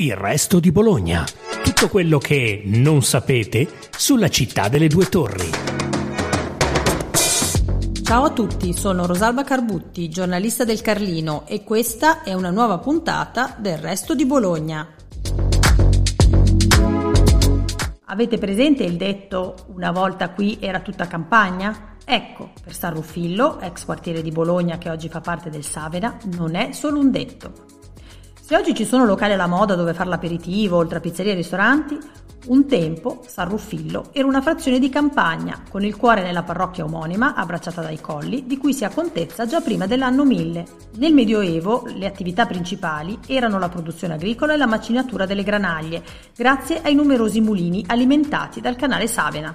Il resto di Bologna. Tutto quello che non sapete sulla città delle due torri. Ciao a tutti, sono Rosalba Carbutti, giornalista del Carlino e questa è una nuova puntata del resto di Bologna. Avete presente il detto una volta qui era tutta campagna? Ecco, per San Ruffillo, ex quartiere di Bologna che oggi fa parte del Savena, non è solo un detto. Se oggi ci sono locali alla moda dove fare l'aperitivo, oltre a pizzerie e ristoranti, un tempo San Ruffillo era una frazione di campagna, con il cuore nella parrocchia omonima, abbracciata dai colli, di cui si ha contezza già prima dell'anno 1000. Nel Medioevo le attività principali erano la produzione agricola e la macinatura delle granaglie, grazie ai numerosi mulini alimentati dal canale Savena.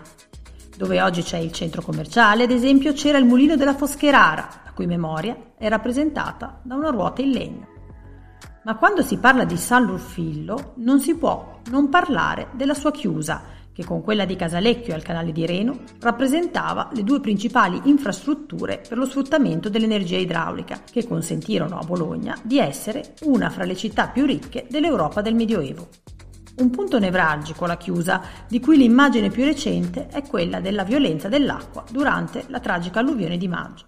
Dove oggi c'è il centro commerciale, ad esempio, c'era il mulino della Foscherara, la cui memoria è rappresentata da una ruota in legno. Ma quando si parla di San Ruffillo non si può non parlare della sua chiusa, che con quella di Casalecchio al canale di Reno rappresentava le due principali infrastrutture per lo sfruttamento dell'energia idraulica, che consentirono a Bologna di essere una fra le città più ricche dell'Europa del Medioevo. Un punto nevralgico la chiusa, di cui l'immagine più recente è quella della violenza dell'acqua durante la tragica alluvione di maggio.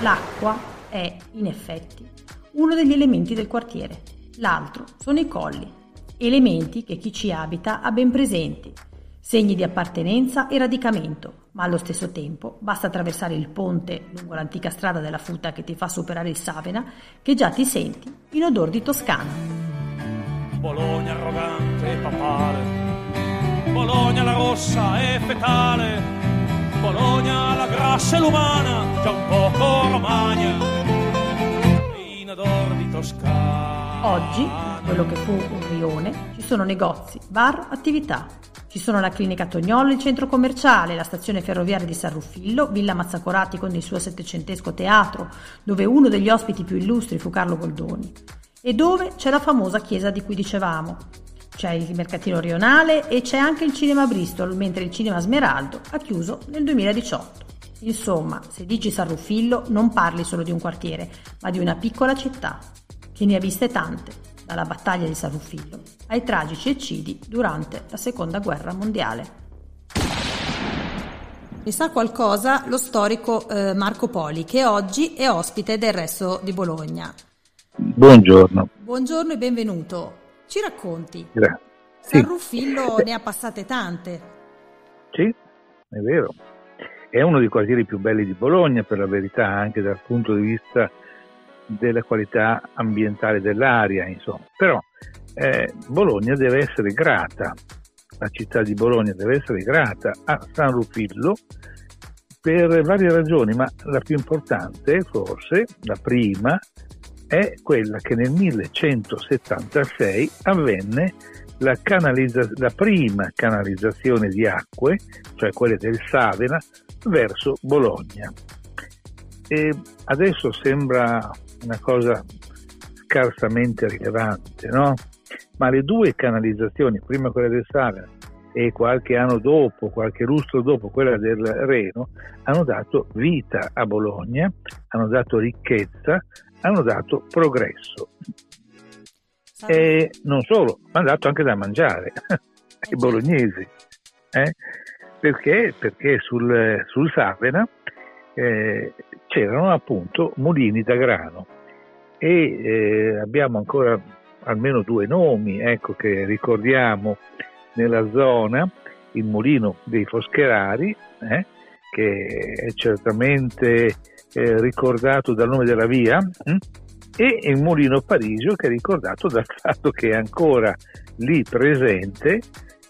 L'acqua è, in effetti, uno degli elementi del quartiere, l'altro sono i colli, elementi che chi ci abita ha ben presenti, segni di appartenenza e radicamento, ma allo stesso tempo basta attraversare il ponte lungo l'antica strada della Futa che ti fa superare il Savena che già ti senti in odor di Toscana. Bologna arrogante e papale, Bologna la rossa e fetale, Bologna la grassa e l'umana, già un poco romagna, in odor di Toscana. Oggi, quello che fu un rione, ci sono negozi, bar, attività. Ci sono la clinica Tognolo, il centro commerciale, la stazione ferroviaria di San Ruffillo, Villa Mazzacorati con il suo settecentesco teatro, dove uno degli ospiti più illustri fu Carlo Goldoni, e dove c'è la famosa chiesa di cui dicevamo, c'è il mercatino rionale e c'è anche il cinema Bristol, mentre il cinema Smeraldo ha chiuso nel 2018. Insomma, se dici San Ruffillo non parli solo di un quartiere, ma di una piccola città, che ne ha viste tante, dalla battaglia di San Ruffillo ai tragici eccidi durante la seconda guerra mondiale. Mi sa qualcosa lo storico eh, Marco Poli, che oggi è ospite del resto di Bologna. Buongiorno. Buongiorno e benvenuto. Ci racconti? Grazie. San Sì. Ruffillo ne ha passate tante. Sì, è vero. È uno dei quartieri più belli di Bologna, per la verità, anche dal punto di vista della qualità ambientale dell'aria, insomma. Però eh, Bologna deve essere grata, la città di Bologna deve essere grata a San Ruffillo per varie ragioni, ma la più importante, forse, la prima, è quella che nel 1176 avvenne la, canalizza- la prima canalizzazione di acque, cioè quelle del Savena, verso Bologna. E adesso sembra una cosa scarsamente rilevante, no? Ma le due canalizzazioni, prima quella del Savena e qualche anno dopo, qualche lustro dopo quella del Reno, hanno dato vita a Bologna, hanno dato ricchezza, hanno dato progresso. San- E non solo, ma hanno dato anche da mangiare ai certo. bolognesi. eh? Perché? Perché sul, sul Savena eh, c'erano appunto mulini da grano e eh, abbiamo ancora almeno due nomi ecco, che ricordiamo nella zona, il mulino dei Foscherari, eh, che è certamente eh, ricordato dal nome della via, hm? e il mulino Parigio che è ricordato dal fatto che è ancora lì presente,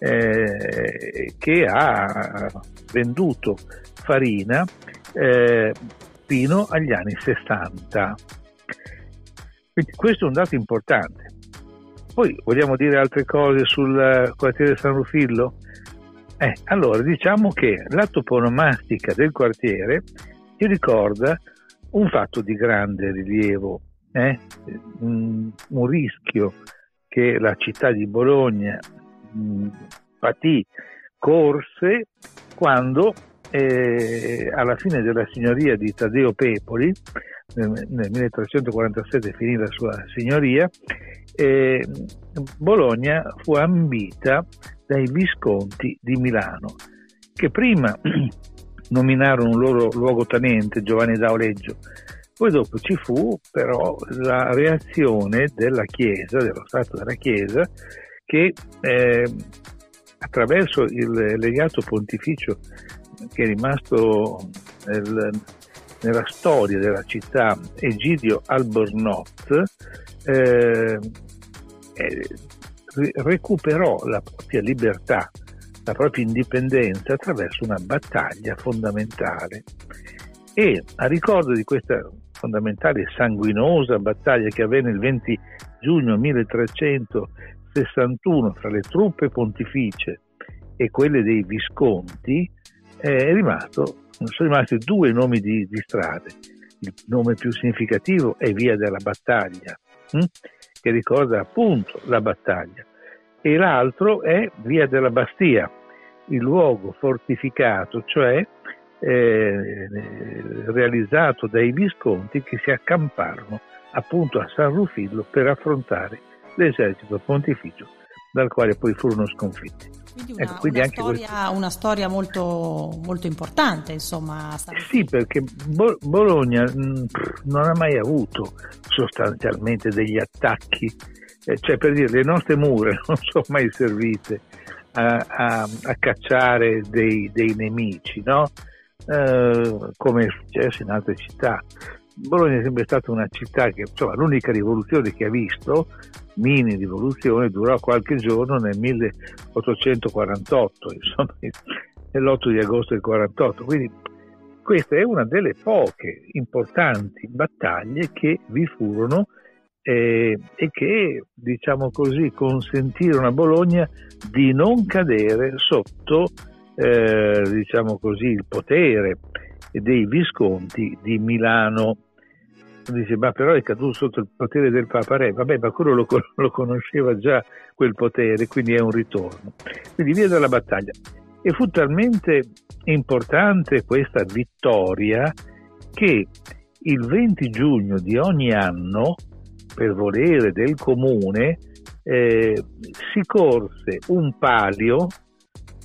eh, che ha venduto farina eh, fino agli anni 60. Quindi questo è un dato importante. Poi vogliamo dire altre cose sul quartiere San Rufillo? Eh, allora diciamo che la toponomastica del quartiere ci ricorda un fatto di grande rilievo, eh? un, rischio che la città di Bologna mh, patì, corse quando eh, alla fine della signoria di Taddeo Pepoli, nel, nel 1347 finì la sua signoria, eh, Bologna fu ambita dai Visconti di Milano, che prima nominarono un loro luogotenente, Giovanni d'Auleggio, poi dopo ci fu però la reazione della Chiesa, dello Stato della Chiesa, che eh, attraverso il legato pontificio che è rimasto nel, nella storia della città, Egidio Albornoz, eh, eh, recuperò la propria libertà, la propria indipendenza attraverso una battaglia fondamentale. E a ricordo di questa fondamentale e sanguinosa battaglia che avvenne il 20 giugno 1361 fra le truppe pontificie e quelle dei Visconti, è rimasto, sono rimasti due nomi di, di strade. Il nome più significativo è Via della Battaglia, hm? che ricorda appunto la battaglia, e l'altro è Via della Bastia, il luogo fortificato, cioè eh, realizzato dai Visconti che si accamparono appunto a San Rufillo per affrontare l'esercito pontificio dal quale poi furono sconfitti. Quindi una, ecco, quindi una, storia, questo... una storia, molto, molto importante, insomma. Sì, perché Bologna mm, non ha mai avuto sostanzialmente degli attacchi, eh, cioè per dire le nostre mura non sono mai servite a, a, a cacciare dei, dei nemici, no? Eh, come è successo in altre città. Bologna è sempre stata una città che, insomma, l'unica rivoluzione che ha visto, mini rivoluzione, durò qualche giorno nel 1848, insomma, l'8 di agosto del 48. Quindi questa è una delle poche importanti battaglie che vi furono eh, e che, diciamo così, consentirono a Bologna di non cadere sotto eh, diciamo così, il potere dei Visconti di Milano. Dice, ma però è caduto sotto il potere del Papa Re, vabbè, ma quello lo, lo conosceva già quel potere, quindi è un ritorno. Quindi via dalla battaglia. E fu talmente importante questa vittoria che il 20 giugno di ogni anno, per volere del comune, eh, si corse un palio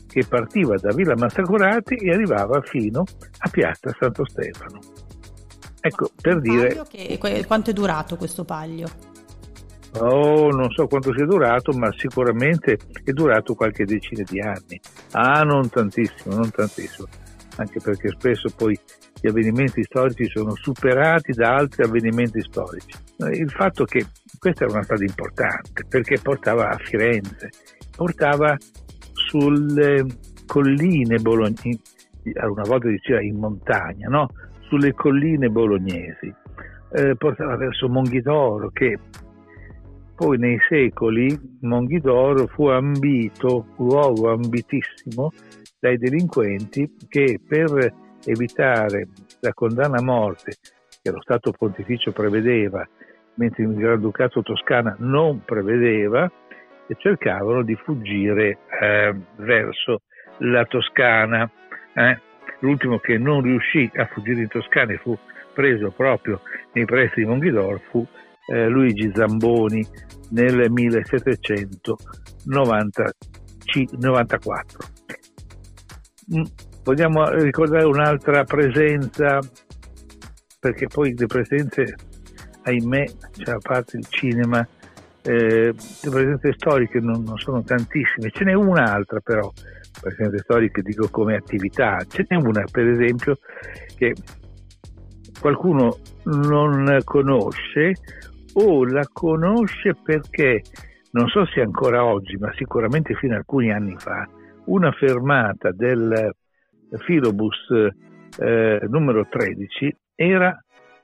che partiva da Villa Massacurati e arrivava fino a Piazza Santo Stefano. Ecco, per dire... Che, quanto è durato questo paglio? Oh, non so quanto sia durato, ma sicuramente è durato qualche decina di anni. Ah, non tantissimo, non tantissimo, anche perché spesso poi gli avvenimenti storici sono superati da altri avvenimenti storici. Il fatto che questa era una strada importante perché portava a Firenze, portava sulle colline bolognesi, una volta diceva in montagna, no? Sulle colline bolognesi, eh, portava verso Monghidoro che poi nei secoli Monghidoro fu ambito, luogo ambitissimo dai delinquenti che per evitare la condanna a morte che lo Stato pontificio prevedeva, mentre il Granducato Toscana non prevedeva, e cercavano di fuggire eh, verso la Toscana. Eh. L'ultimo che non riuscì a fuggire in Toscana e fu preso proprio nei pressi di Monghidor fu eh, Luigi Zamboni nel 1794. Mm, vogliamo ricordare un'altra presenza, perché poi le presenze, ahimè, cioè a parte il cinema, eh, le presenze storiche non, non, sono tantissime, ce n'è un'altra però, presenze storiche dico come attività, ce n'è una per esempio che qualcuno non conosce o la conosce perché non so se ancora oggi, ma sicuramente fino a alcuni anni fa, una fermata del filobus eh, numero 13 era,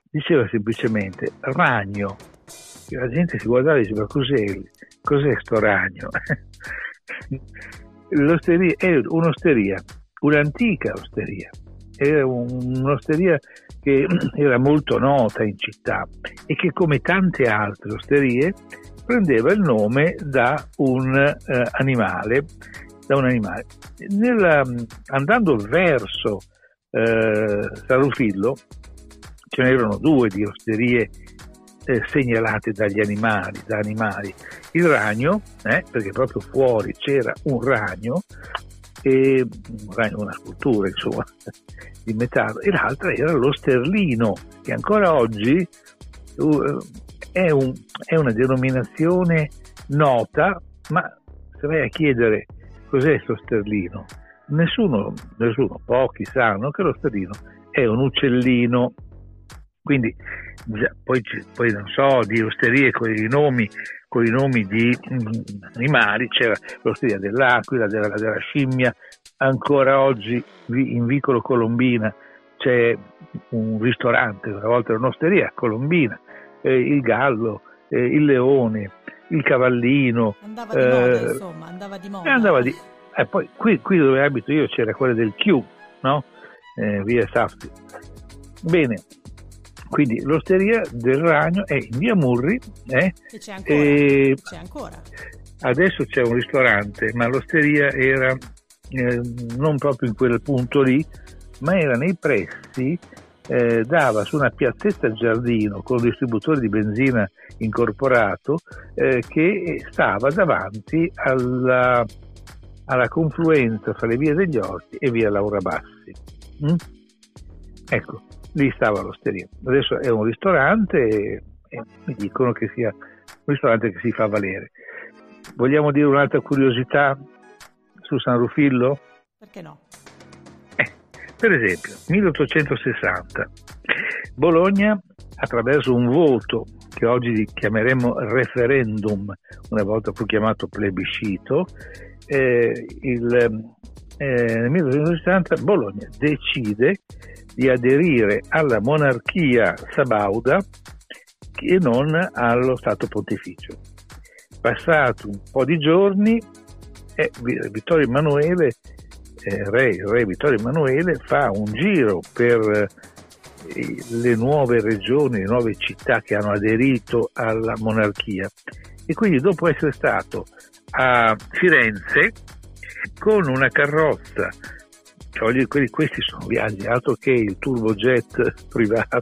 diceva semplicemente Ragno la gente si guardava e diceva cos'è, cos'è sto ragno? L'osteria è un'osteria, un'antica osteria, era un'osteria che era molto nota in città e che come tante altre osterie prendeva il nome da un eh, animale da un animale. Nella, andando verso eh, San Rufillo ce n'erano due di osterie eh, segnalate dagli animali, da animali. Il ragno, eh, perché proprio fuori c'era un ragno, e, un ragno, una scultura insomma, di metallo, e l'altra era lo sterlino, che ancora oggi uh, è, un, è una denominazione nota, ma se vai a chiedere cos'è lo sterlino, nessuno, nessuno, pochi sanno che lo sterlino è un uccellino. Quindi poi, poi, non so, di osterie con i nomi, con i nomi di mm, animali, c'era l'osteria dell'aquila, della, della scimmia, ancora oggi in Vicolo Colombina c'è un ristorante, una volta era un'osteria, Colombina, eh, il gallo, eh, il leone, il cavallino. Andava di moda, eh, insomma, andava di moda. Andava di, eh, poi qui, qui, dove abito io c'era quella del Q, no? Eh, via Safti. Bene, quindi l'osteria del Ragno è in via Murri. Eh, c'è ancora, e c'è ancora. Adesso c'è un ristorante, ma l'osteria era eh, non proprio in quel punto lì, ma era nei pressi eh, dava su una piazzetta giardino con un distributore di benzina incorporato eh, che stava davanti alla, alla, confluenza fra le vie degli Orti e via Laura Bassi. Mm? Ecco, lì stava l'osteria. Adesso è un ristorante e, e mi dicono che sia un ristorante che si fa valere. Vogliamo dire un'altra curiosità su San Rufillo? Perché no? Per esempio, 1860, Bologna, attraverso un voto che oggi chiameremo referendum, una volta fu chiamato plebiscito, eh, il, eh, nel 1860 Bologna decide di aderire alla monarchia sabauda e non allo Stato pontificio. Passato un po' di giorni, eh, Vittorio Emanuele eh, re, re Vittorio Emanuele fa un giro per eh, le nuove regioni, le nuove città che hanno aderito alla monarchia e quindi dopo essere stato a Firenze con una carrozza cioè, questi sono viaggi altro che il turbojet privato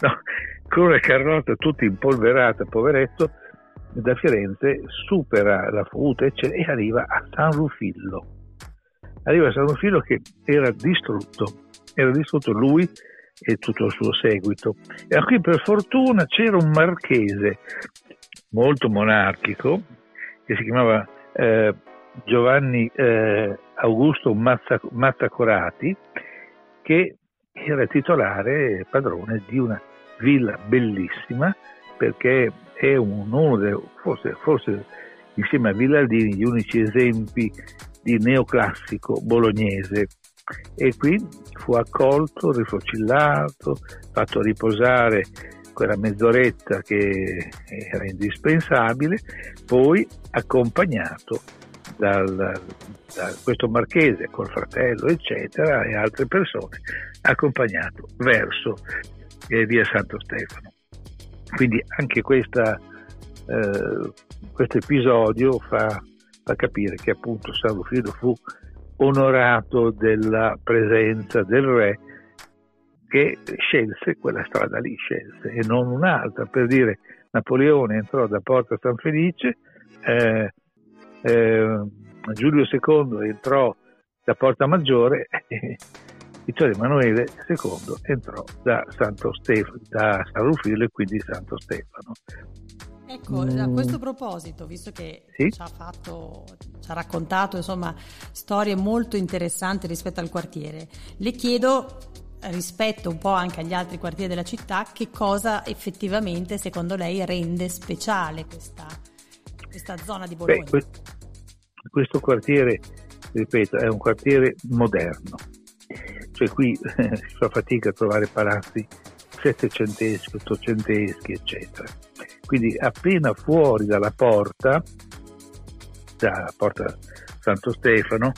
no, con una carrozza tutta impolverata poveretto da Firenze supera la Futa e arriva a San Rufillo arriva a San Rufino che era distrutto, era distrutto lui e tutto il suo seguito. E qui per fortuna c'era un marchese molto monarchico che si chiamava eh, Giovanni eh, Augusto Mazza, Mazzacorati che era titolare padrone di una villa bellissima perché è uno dei, forse, forse insieme a Villardini gli unici esempi di neoclassico bolognese. E qui fu accolto, rifocillato, fatto riposare quella mezz'oretta che era indispensabile, poi accompagnato dal, da questo marchese col fratello eccetera e altre persone, accompagnato verso eh, via Santo Stefano. Quindi anche questa, eh, questo episodio fa fa capire che appunto San Rufino fu onorato della presenza del re che scelse quella strada lì, scelse e non un'altra. Per dire, Napoleone entrò da Porta San Felice, eh, eh, Giulio II entrò da Porta Maggiore e Vittorio Emanuele II entrò da Santo Stefano, da San Rufino e quindi Santo Stefano. Ecco, a questo proposito, visto che sì? ci, ha fatto, ci ha raccontato insomma, storie molto interessanti rispetto al quartiere, le chiedo rispetto un po' anche agli altri quartieri della città, che cosa effettivamente secondo lei rende speciale questa, questa zona di Bologna? Beh, questo quartiere, ripeto, è un quartiere moderno, cioè qui si fa fatica a trovare palazzi settecenteschi, ottocenteschi, eccetera quindi appena fuori dalla porta, dalla porta Santo Stefano,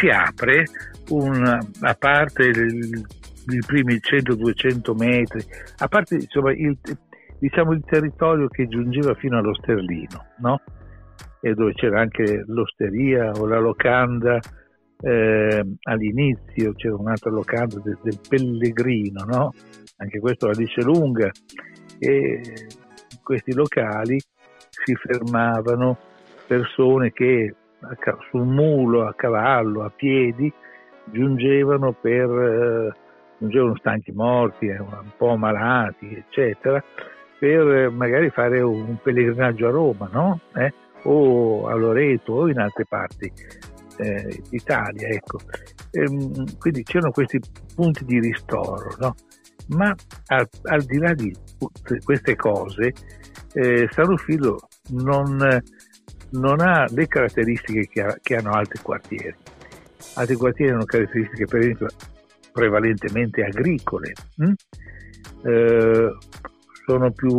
si apre una, a parte i primi 100-200 metri, a parte insomma, il, diciamo, il territorio che giungeva fino allo Sterlino, no? e dove c'era anche l'osteria o la locanda eh, all'inizio c'era un'altra locanda del, del Pellegrino, no? anche questo la dice lunga, e in questi locali si fermavano persone che su un mulo, a cavallo, a piedi, giungevano per eh, giungevano stanchi morti, eh, un po' malati, eccetera, per eh, magari fare un pellegrinaggio a Roma, no? Eh? o a Loreto o in altre parti eh, d'Italia. Ecco. Ehm, quindi c'erano questi punti di ristoro, no? ma al, al, di là di queste cose, eh, San Rufilo non, non, ha le caratteristiche che, ha, che, hanno altri quartieri. Altri quartieri hanno caratteristiche, per esempio, prevalentemente agricole, hm? eh, sono più,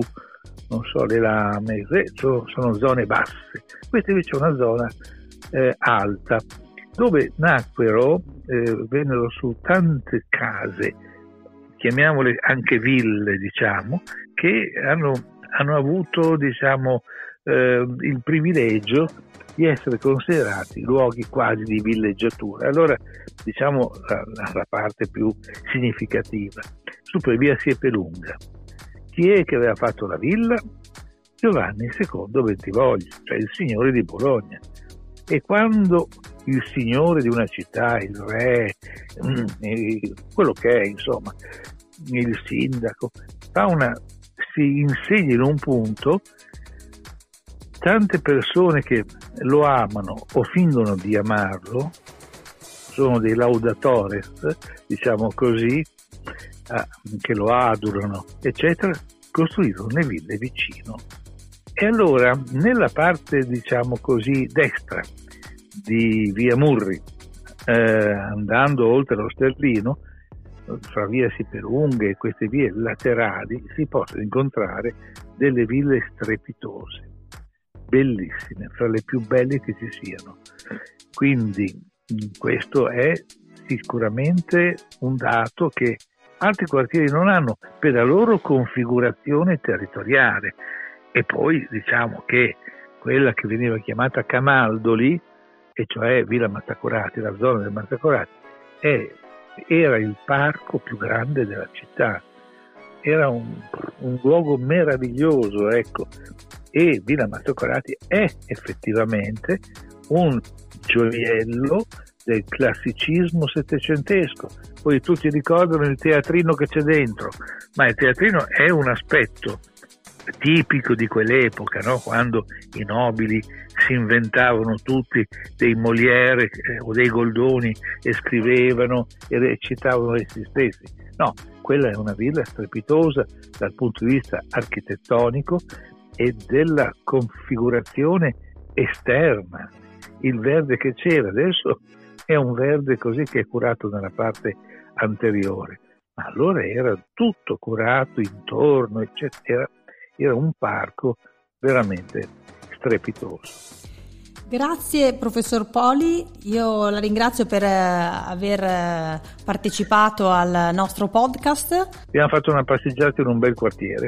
non so, le lame, sono, zone basse. Questa invece è una zona eh, alta, dove nacquero, eh, vennero su tante case, chiamiamole anche ville, diciamo, che hanno, hanno avuto, diciamo, eh, il privilegio di essere considerati luoghi quasi di villeggiatura. Allora, diciamo la, la parte più significativa. Su per via Siepe Lunga. Chi è che aveva fatto la villa? Giovanni II Bentivoglio, cioè il signore di Bologna. E quando il signore di una città, il re, mm, quello che è, insomma, il sindaco, una, si insegna in un punto, tante persone che lo amano o fingono di amarlo, sono dei laudatores, diciamo così, ah, che lo adorano, eccetera, costruirono le ville vicino. E allora, nella parte, diciamo così, destra di via Murri, eh, andando oltre lo Sterlino, fra via Siperunghe e queste vie laterali, si possono incontrare delle ville strepitose, bellissime, fra le più belle che ci siano. Quindi questo è sicuramente un dato che altri quartieri non hanno per la loro configurazione territoriale. E poi diciamo che quella che veniva chiamata Camaldoli, e cioè Villa Mazzacorati, la zona del Mazzacorati, è, era il parco più grande della città. Era un, un luogo meraviglioso, ecco. E Villa Mazzacorati è effettivamente un gioiello del classicismo settecentesco. Poi tutti ricordano il teatrino che c'è dentro, ma il teatrino è un aspetto tipico di quell'epoca, no? quando i nobili si inventavano tutti dei Molière eh, o dei Goldoni e scrivevano e recitavano essi stessi. No, quella è una villa strepitosa dal punto di vista architettonico e della configurazione esterna. Il verde che c'era adesso è un verde così che è curato nella parte anteriore, ma allora era tutto curato intorno, eccetera. Era un parco veramente strepitoso. Grazie professor Poli, io la ringrazio per eh, aver eh, partecipato al nostro podcast. Abbiamo fatto una passeggiata in un bel quartiere.